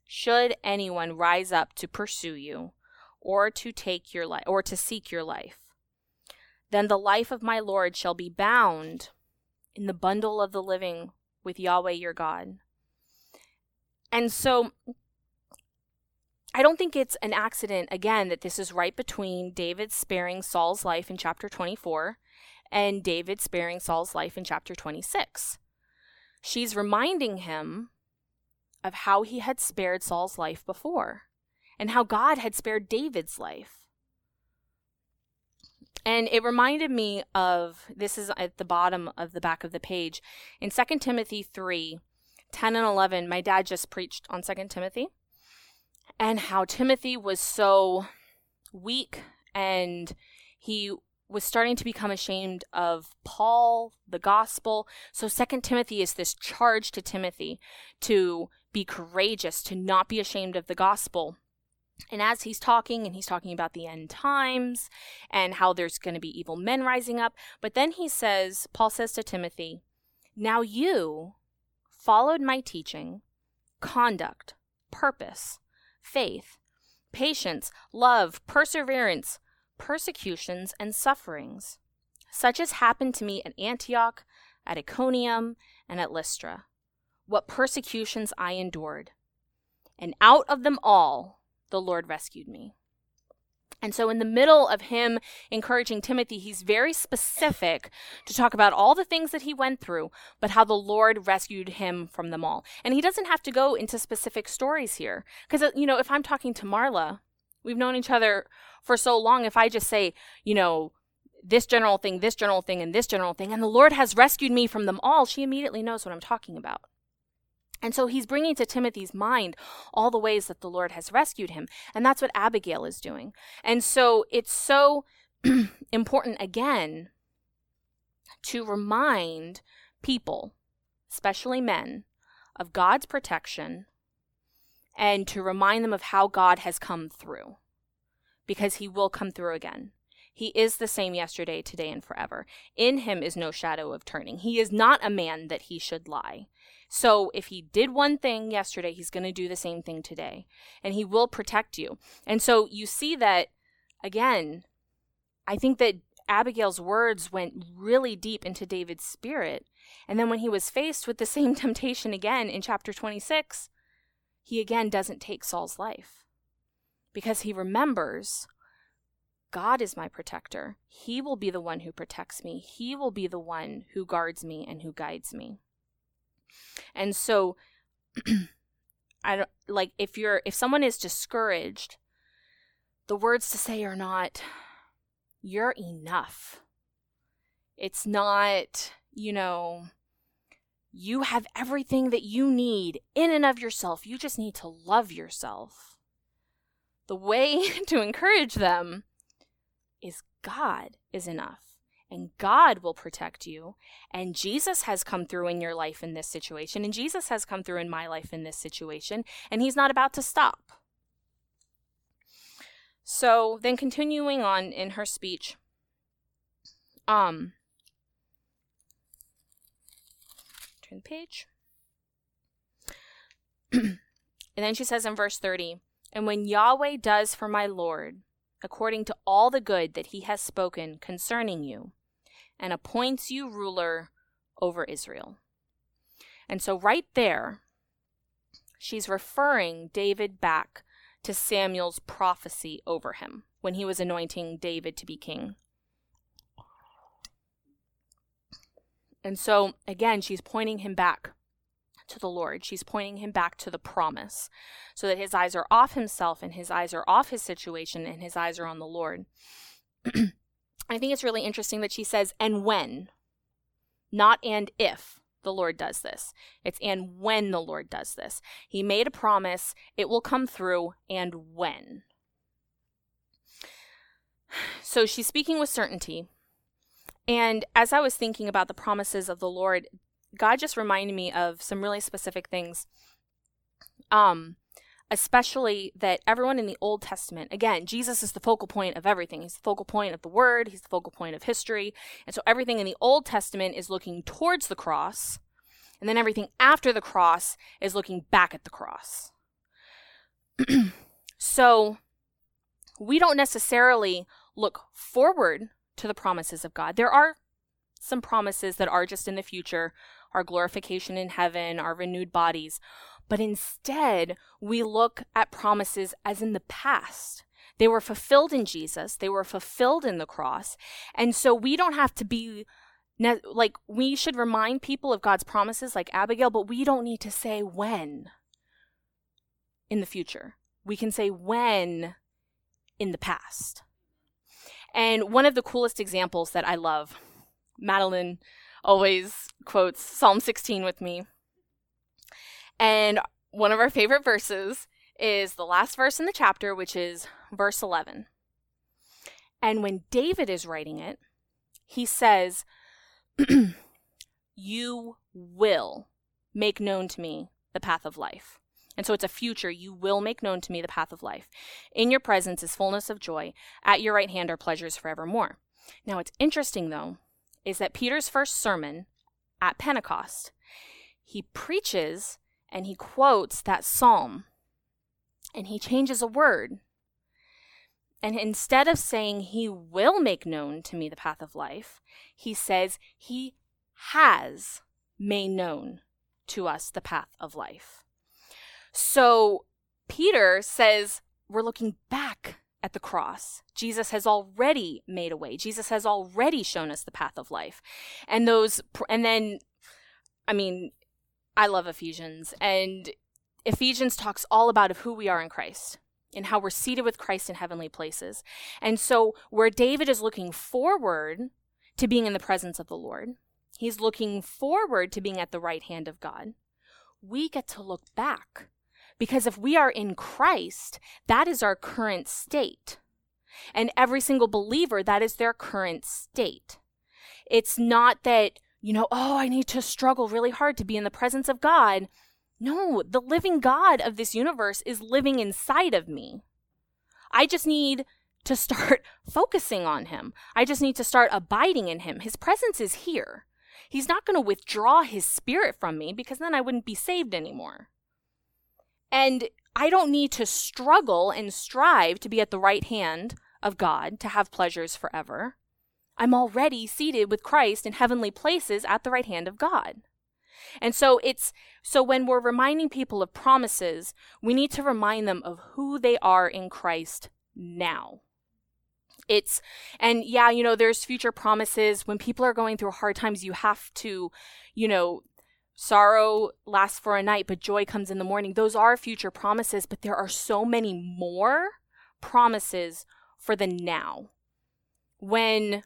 Should anyone rise up to pursue you or to take your life or to seek your life, then the life of my Lord shall be bound in the bundle of the living with Yahweh your God. And so I don't think it's an accident, again, that this is right between David sparing Saul's life in chapter 24 and David sparing Saul's life in chapter 26. She's reminding him of how he had spared Saul's life before and how God had spared David's life. And it reminded me of this is at the bottom of the back of the page in 2 Timothy 3 10 and 11. My dad just preached on 2 Timothy and how Timothy was so weak and he was starting to become ashamed of Paul, the gospel. So Second Timothy is this charge to Timothy to be courageous, to not be ashamed of the gospel. And as he's talking, and he's talking about the end times and how there's going to be evil men rising up, but then he says, Paul says to Timothy, Now you followed my teaching, conduct, purpose, faith, patience, love, perseverance, persecutions, and sufferings, such as happened to me at Antioch, at Iconium, and at Lystra. What persecutions I endured. And out of them all, the Lord rescued me. And so, in the middle of him encouraging Timothy, he's very specific to talk about all the things that he went through, but how the Lord rescued him from them all. And he doesn't have to go into specific stories here. Because, uh, you know, if I'm talking to Marla, we've known each other for so long. If I just say, you know, this general thing, this general thing, and this general thing, and the Lord has rescued me from them all, she immediately knows what I'm talking about. And so he's bringing to Timothy's mind all the ways that the Lord has rescued him. And that's what Abigail is doing. And so it's so important, again, to remind people, especially men, of God's protection and to remind them of how God has come through because he will come through again. He is the same yesterday, today, and forever. In him is no shadow of turning. He is not a man that he should lie. So if he did one thing yesterday, he's going to do the same thing today. And he will protect you. And so you see that, again, I think that Abigail's words went really deep into David's spirit. And then when he was faced with the same temptation again in chapter 26, he again doesn't take Saul's life because he remembers God is my protector. He will be the one who protects me. He will be the one who guards me and who guides me. And so I don't like if you're if someone is discouraged, the words to say are not you're enough. It's not, you know, you have everything that you need in and of yourself. You just need to love yourself. The way to encourage them is God is enough and God will protect you. And Jesus has come through in your life in this situation, and Jesus has come through in my life in this situation, and He's not about to stop. So then, continuing on in her speech, um, turn the page. and then she says in verse 30, And when Yahweh does for my Lord, according to all the good that he has spoken concerning you, and appoints you ruler over Israel. And so, right there, she's referring David back to Samuel's prophecy over him when he was anointing David to be king. And so, again, she's pointing him back to the Lord. She's pointing him back to the promise so that his eyes are off himself and his eyes are off his situation and his eyes are on the Lord. I think it's really interesting that she says, and when, not and if the Lord does this. It's and when the Lord does this. He made a promise, it will come through, and when. So she's speaking with certainty. And as I was thinking about the promises of the Lord, God just reminded me of some really specific things. Um, especially that everyone in the Old Testament, again, Jesus is the focal point of everything. He's the focal point of the Word, He's the focal point of history. And so everything in the Old Testament is looking towards the cross, and then everything after the cross is looking back at the cross. so we don't necessarily look forward to the promises of God. There are some promises that are just in the future, our glorification in heaven, our renewed bodies. But instead we look at promises as in the past. They were fulfilled in Jesus, they were fulfilled in the cross. And so we don't have to be like, we should remind people of God's promises, like Abigail, but we don't need to say when in the future. We can say when in the past. And one of the coolest examples that I love, Madeline always quotes Psalm 16 with me. And one of our favorite verses is the last verse in the chapter, which is verse 11. And when David is writing it, he says, You will make known to me the path of life. And so it's a future. You will make known to me the path of life. In your presence is fullness of joy. At your right hand are pleasures forevermore. Now, what's interesting, though, is that Peter's first sermon at Pentecost, he preaches and he quotes that psalm and he changes a word. And instead of saying, He will make known to me the path of life, he says, He has made known to us the path of life. So Peter says, We're looking back at the cross. Jesus has already made a way. Jesus has already shown us the path of life. And those, and then, I mean, I love Ephesians, and Ephesians talks all about of who we are in Christ and how we're seated with Christ in heavenly places. And so, where David is looking forward to being in the presence of the Lord, he's looking forward to being at the right hand of God. We get to look back because if we are in Christ, that is our current state. And every single believer, that is their current state. It's not that, you know, oh, I need to struggle really hard to be in the presence of God. No, the living God of this universe is living inside of me. I just need to start focusing on him. I just need to start abiding in him. His presence is here. He's not going to withdraw his spirit from me because then I wouldn't be saved anymore. And I don't need to struggle and strive to be at the right hand of God to have pleasures forever. I'm already seated with Christ in heavenly places at the right hand of God. And so it's so when we're reminding people of promises, we need to remind them of who they are in Christ now. It's and yeah, you know, there's future promises when people are going through hard times, you have to, you know, Sorrow lasts for a night, but joy comes in the morning. Those are future promises, but there are so many more promises for the now. When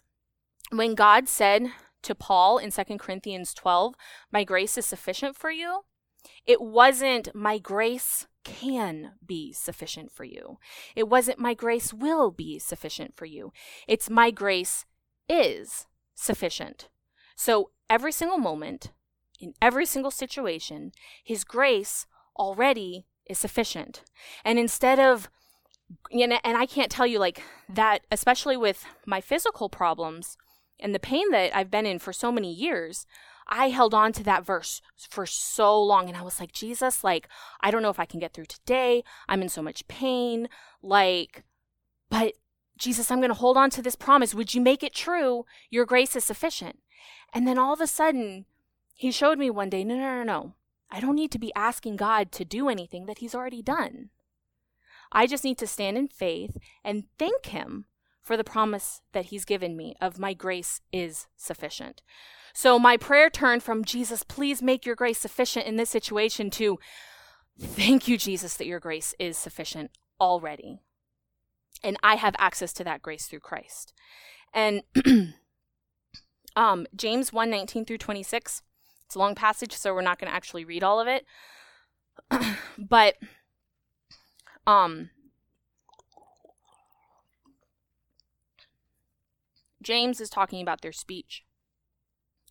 when God said to Paul in 2 Corinthians 12, "My grace is sufficient for you," it wasn't my grace can be sufficient for you. It wasn't my grace will be sufficient for you. It's my grace is sufficient. So every single moment in every single situation, His grace already is sufficient. And instead of, and I can't tell you like that, especially with my physical problems and the pain that I've been in for so many years, I held on to that verse for so long and I was like, Jesus, like, I don't know if I can get through today. I'm in so much pain. Like, but Jesus, I'm going to hold on to this promise. Would you make it true? Your grace is sufficient. And then all of a sudden, he showed me one day no, no, no, no. I don't need to be asking God to do anything that He's already done. I just need to stand in faith and thank Him for the promise that He's given me of my grace is sufficient. So my prayer turned from Jesus, please make your grace sufficient in this situation to thank you, Jesus, that your grace is sufficient already. And I have access to that grace through Christ. And um, James 1 19 through 26 it's a long passage, so we're not going to actually read all of it. but um James is talking about their speech.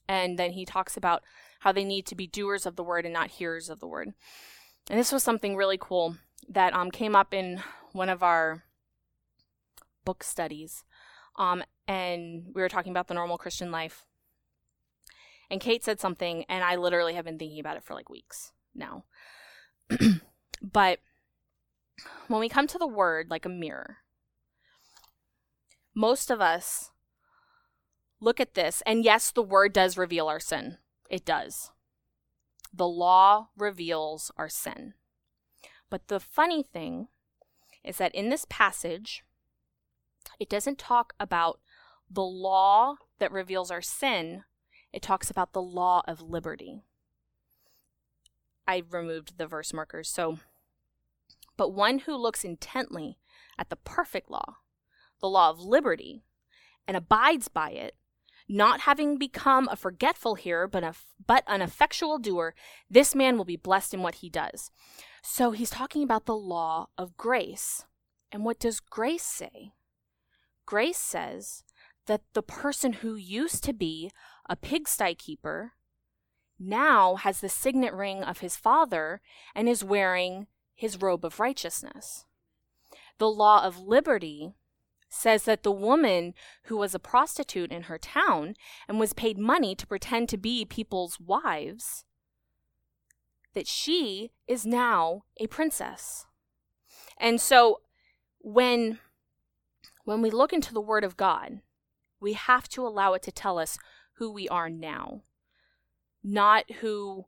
And then he talks about how they need to be doers of the word and not hearers of the word. And this was something really cool that um, came up in one of our book studies. Um, and we were talking about the normal Christian life. And Kate said something, and I literally have been thinking about it for like weeks now. but when we come to the word like a mirror, most of us look at this, and yes, the word does reveal our sin. It does. the law reveals our sin. But the funny thing is that in this passage, it doesn't talk about the law that reveals our sin, it talks about the law of liberty. I removed the verse markers. So, but one who looks intently at the perfect law, the law of liberty, and abides by it, not having become a forgetful hearer, but, a, but an effectual doer, this man will be blessed in what he does. So he's talking about the law of grace. And what does grace say? Grace says that the person who used to be a pigsty keeper now has the signet ring of his father and is wearing his robe of righteousness. The law of liberty says that the woman who was a prostitute in her town and was paid money to pretend to be people's wives that she is now a princess. And so when when we look into the word of God, we have to allow it to tell us who we are now, not who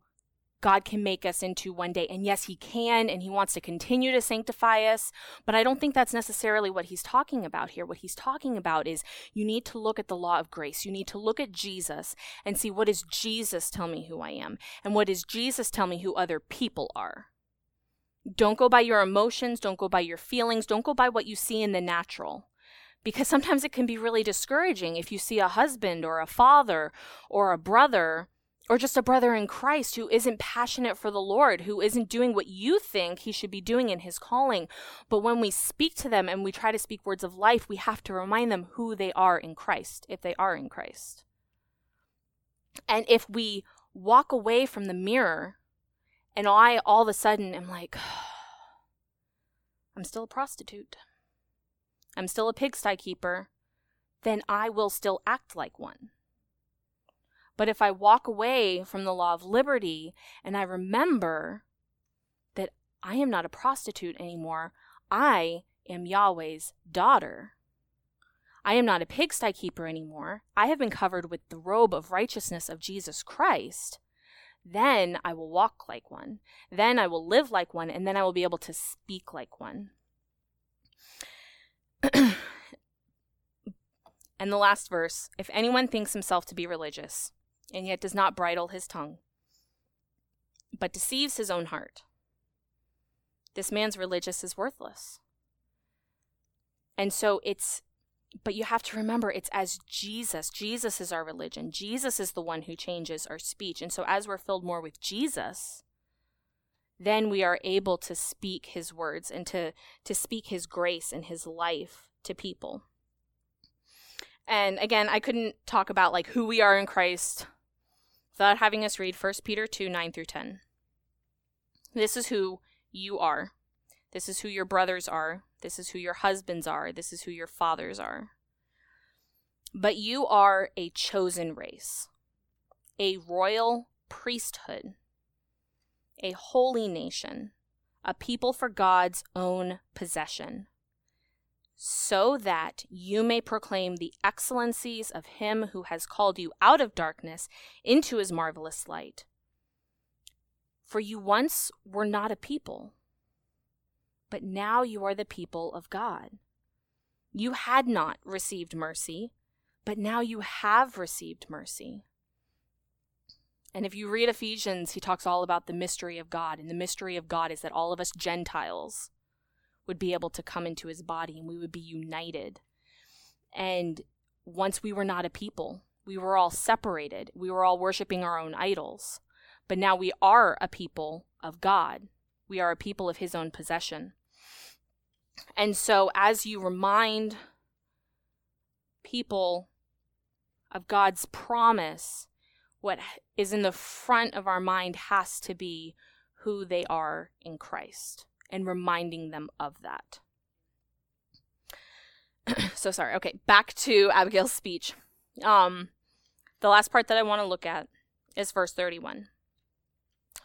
God can make us into one day. And yes, He can, and He wants to continue to sanctify us. But I don't think that's necessarily what He's talking about here. What He's talking about is you need to look at the law of grace. You need to look at Jesus and see what does Jesus tell me who I am? And what does Jesus tell me who other people are? Don't go by your emotions. Don't go by your feelings. Don't go by what you see in the natural because sometimes it can be really discouraging if you see a husband or a father or a brother or just a brother in Christ who isn't passionate for the Lord, who isn't doing what you think he should be doing in his calling. But when we speak to them and we try to speak words of life, we have to remind them who they are in Christ, if they are in Christ. And if we walk away from the mirror and I all of a sudden am like, I'm still a prostitute, I'm still a pigsty keeper, then I will still act like one but if I walk away from the law of liberty and I remember that I am not a prostitute anymore, I am Yahweh's daughter. I am not a pigsty keeper anymore. I have been covered with the robe of righteousness of Jesus Christ. Then I will walk like one. Then I will live like one. And then I will be able to speak like one. and the last verse if anyone thinks himself to be religious and yet does not bridle his tongue, but deceives his own heart. This man's religious is worthless. And so it's, but you have to remember it's as Jesus. Jesus is our religion. Jesus is the one who changes our speech. And so as we're filled more with Jesus, then we are able to speak his words and to, to speak his grace and his life to people. And again, I couldn't talk about like who we are in Christ without having us read 1 Peter 2 9 through 10. This is who you are. This is who your brothers are. This is who your husbands are. This is who your fathers are. But you are a chosen race, a royal priesthood, a holy nation, a people for God's own possession so that you may proclaim the excellencies of him who has called you out of darkness into his marvelous light. For you once were not a people, but now you are the people of God. You had not received mercy, but now you have received mercy. And if you read Ephesians, he talks all about the mystery of God. And the mystery of God is that all of us Gentiles would be able to come into his body and we would be united. And once we were not a people, we were all separated. We were all worshiping our own idols. But now we are a people of God. We are a people of his own possession. And so, as you remind people of God's promise, what is in the front of our mind has to be who they are in Christ and reminding them of that. so sorry. Okay, back to Abigail's speech. Um, the last part that I want to look at is verse 31.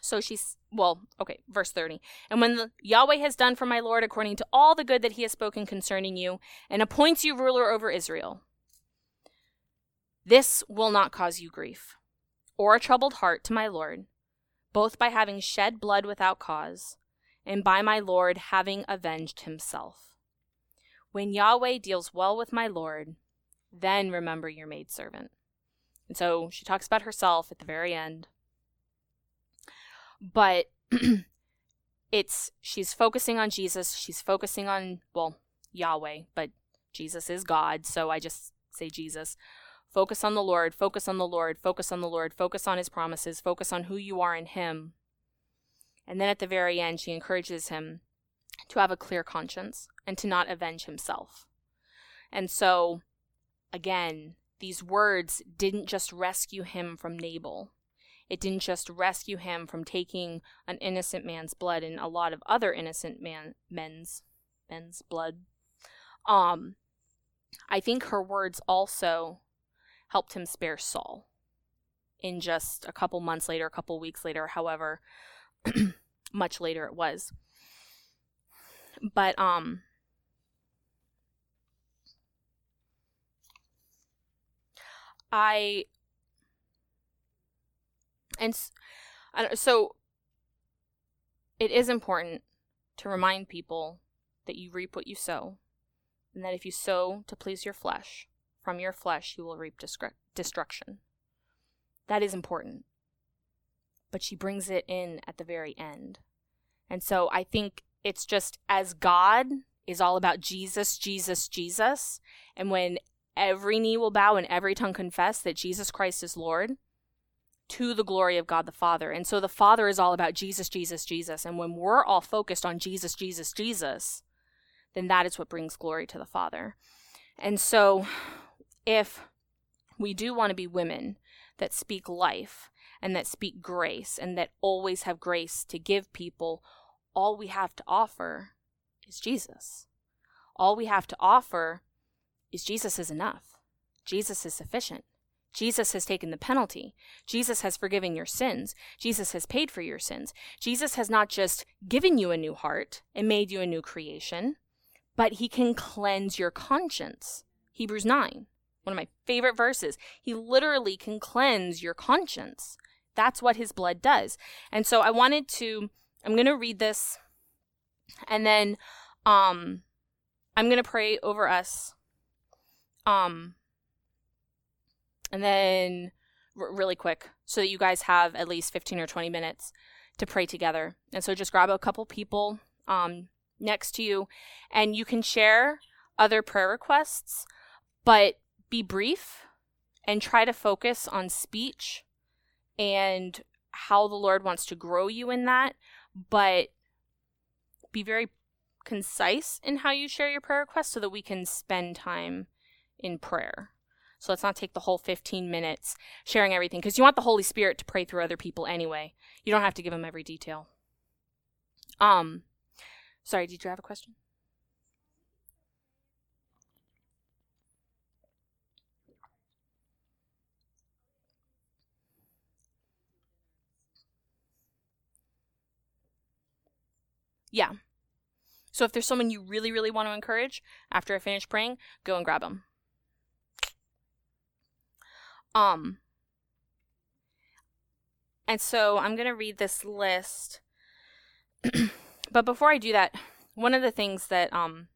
So she's, well, okay, verse 30. And when the, Yahweh has done for my Lord according to all the good that he has spoken concerning you, and appoints you ruler over Israel, this will not cause you grief or a troubled heart to my Lord, both by having shed blood without cause, and by my Lord having avenged himself. When Yahweh deals well with my Lord, then remember your maidservant. And so she talks about herself at the very end. But it's she's focusing on Jesus, she's focusing on well, Yahweh, but Jesus is God, so I just say Jesus. Focus on the Lord, focus on the Lord, focus on the Lord, focus on his promises, focus on who you are in him. And then at the very end, she encourages him to have a clear conscience and to not avenge himself. And so, again, these words didn't just rescue him from Nabal. It didn't just rescue him from taking an innocent man's blood and a lot of other innocent man men's men's blood. Um I think her words also helped him spare Saul in just a couple months later, a couple weeks later, however much later it was. But um I and so it is important to remind people that you reap what you sow, and that if you sow to please your flesh, from your flesh you will reap destruction. That is important. But she brings it in at the very end. And so I think it's just as God is all about Jesus, Jesus, Jesus, and when every knee will bow and every tongue confess that Jesus Christ is Lord, to the glory of God the Father. And so the Father is all about Jesus, Jesus, Jesus. And when we're all focused on Jesus, Jesus, Jesus, then that is what brings glory to the Father. And so if we do want to be women that speak life and that speak grace and that always have grace to give people, all we have to offer is Jesus. All we have to offer is Jesus is enough. Jesus is sufficient. Jesus has taken the penalty. Jesus has forgiven your sins. Jesus has paid for your sins. Jesus has not just given you a new heart and made you a new creation, but he can cleanse your conscience. Hebrews 9, one of my favorite verses. He literally can cleanse your conscience. That's what his blood does. And so I wanted to, I'm going to read this and then um, I'm going to pray over us. Um, and then r- really quick so that you guys have at least 15 or 20 minutes to pray together. And so just grab a couple people um, next to you and you can share other prayer requests, but be brief and try to focus on speech and how the Lord wants to grow you in that, but be very concise in how you share your prayer request so that we can spend time in prayer. So let's not take the whole 15 minutes sharing everything because you want the Holy Spirit to pray through other people anyway. You don't have to give them every detail. Um sorry, did you have a question? Yeah. So if there's someone you really, really want to encourage after I finish praying, go and grab them. Um, and so I'm going to read this list. but before I do that, one of the things that um,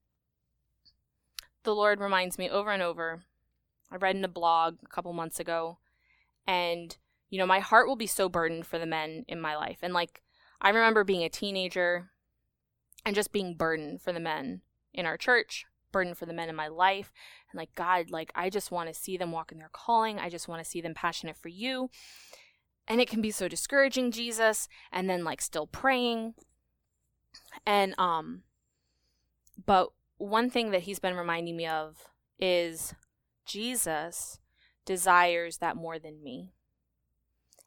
the Lord reminds me over and over, I read in a blog a couple months ago, and, you know, my heart will be so burdened for the men in my life. And, like, I remember being a teenager and just being burdened for the men in our church, burden for the men in my life. And like, God, like, I just want to see them walk in their calling. I just want to see them passionate for you. And it can be so discouraging, Jesus. And then like still praying. And, um, but one thing that he's been reminding me of is Jesus desires that more than me.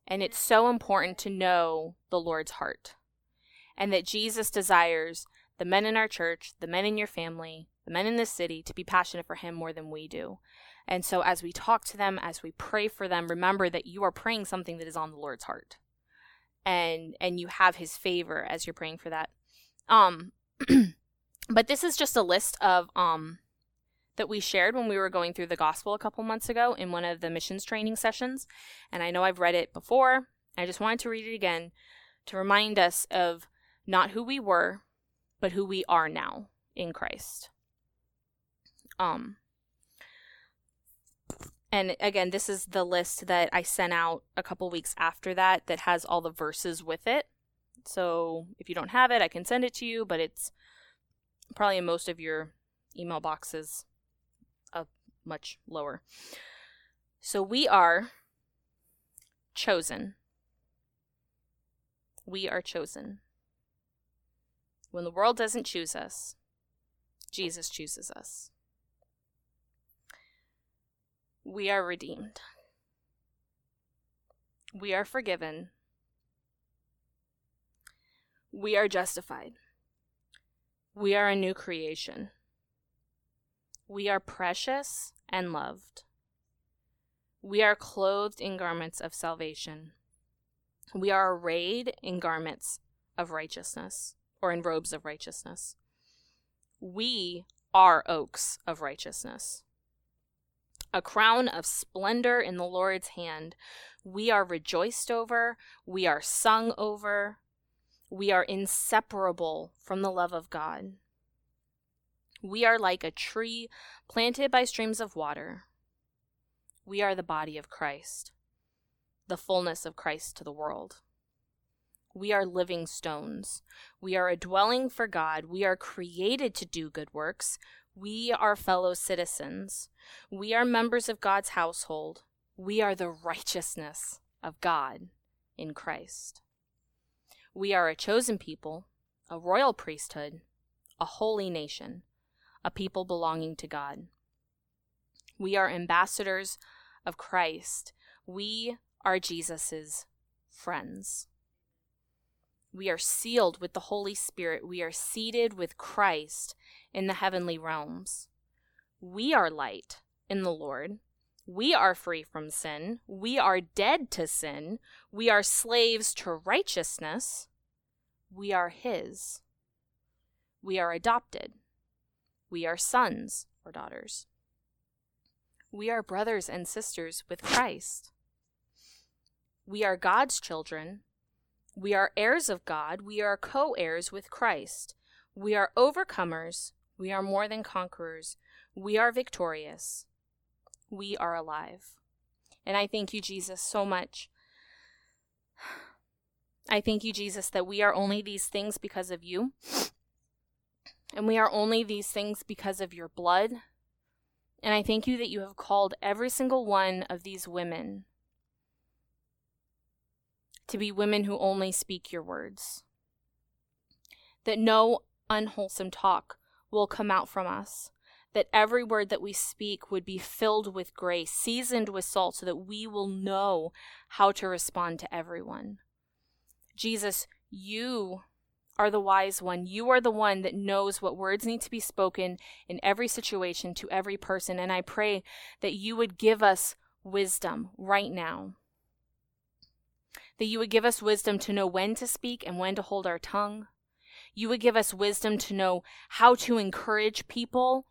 And it's so important to know the Lord's heart. And that Jesus desires the men in our church, the men in your family, the men in this city to be passionate for him more than we do. And so as we talk to them, as we pray for them, remember that you are praying something that is on the Lord's heart. And and you have his favor as you're praying for that. Um but this is just a list of um that we shared when we were going through the gospel a couple months ago in one of the missions training sessions. And I know I've read it before I just wanted to read it again to remind us of not who we were, but who we are now in Christ. Um and again, this is the list that I sent out a couple weeks after that that has all the verses with it. So if you don't have it, I can send it to you, but it's probably in most of your email boxes uh, much lower. So we are chosen. We are chosen. When the world doesn't choose us, Jesus chooses us. We are redeemed. We are forgiven. We are justified. We are a new creation. We are precious and loved. We are clothed in garments of salvation. We are arrayed in garments of righteousness, or in robes of righteousness. We are oaks of righteousness. A crown of splendor in the Lord's hand. We are rejoiced over. We are sung over. We are inseparable from the love of God. We are like a tree planted by streams of water. We are the body of Christ, the fullness of Christ to the world. We are living stones. We are a dwelling for God. We are created to do good works. We are fellow citizens. We are members of God's household. We are the righteousness of God in Christ. We are a chosen people, a royal priesthood, a holy nation, a people belonging to God. We are ambassadors of Christ. We are Jesus's friends. We are sealed with the Holy Spirit. We are seated with Christ in the heavenly realms. We are light in the Lord. We are free from sin. We are dead to sin. We are slaves to righteousness. We are His. We are adopted. We are sons or daughters. We are brothers and sisters with Christ. We are God's children. We are heirs of God. We are co heirs with Christ. We are overcomers. We are more than conquerors. We are victorious we are alive. And I thank you, Jesus, so much. I thank you, Jesus, that we are only these things because of you. And we are only these things because of your blood. And I thank you that you have called every single one of these women to be women who only speak your words. That no unwholesome talk will come out from us, that every word that we speak would be filled with grace, seasoned with salt, so that we will know how to respond to everyone. Jesus, you are the wise one. You are the one that knows what words need to be spoken in every situation to every person. And I pray that you would give us wisdom right now. That you would give us wisdom to know when to speak and when to hold our tongue. You would give us wisdom to know how to encourage people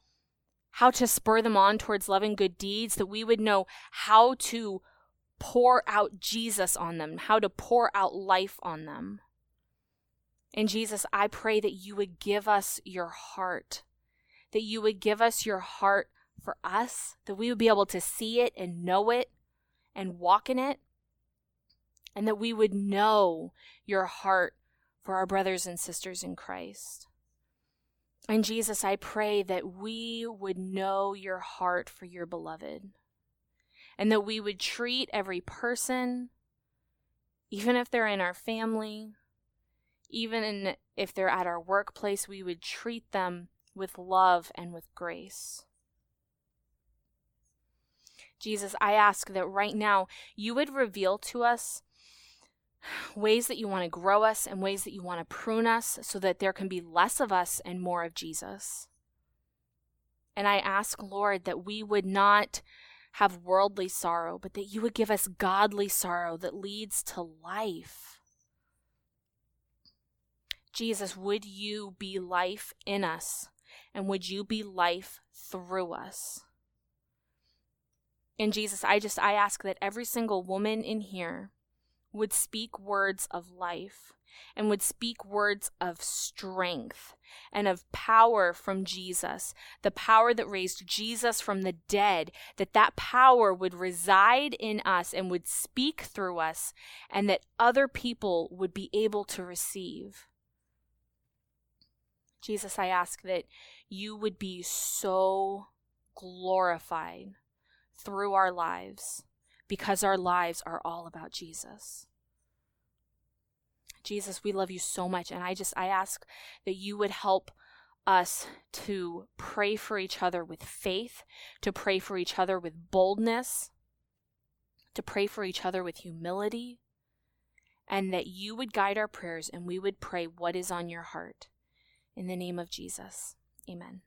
how to spur them on towards loving good deeds, that we would know how to pour out Jesus on them, how to pour out life on them. And Jesus, I pray that you would give us your heart, that you would give us your heart for us, that we would be able to see it and know it and walk in it, and that we would know your heart for our brothers and sisters in Christ. And Jesus, I pray that we would know your heart for your beloved and that we would treat every person, even if they're in our family, even if they're at our workplace, we would treat them with love and with grace. Jesus, I ask that right now you would reveal to us ways that you want to grow us and ways that you want to prune us so that there can be less of us and more of Jesus. And I ask, Lord, that we would not have worldly sorrow, but that you would give us godly sorrow that leads to life. Jesus, would you be life in us? And would you be life through us? And Jesus, I just I ask that every single woman in here would speak words of life and would speak words of strength and of power from Jesus, the power that raised Jesus from the dead, that that power would reside in us and would speak through us, and that other people would be able to receive. Jesus, I ask that you would be so glorified through our lives because our lives are all about Jesus. Jesus, we love you so much. And I just, I ask that you would help us to pray for each other with faith, to pray for each other with boldness, to pray for each other with humility, and that you would guide our prayers and we would pray what is on your heart. In the name of Jesus, amen.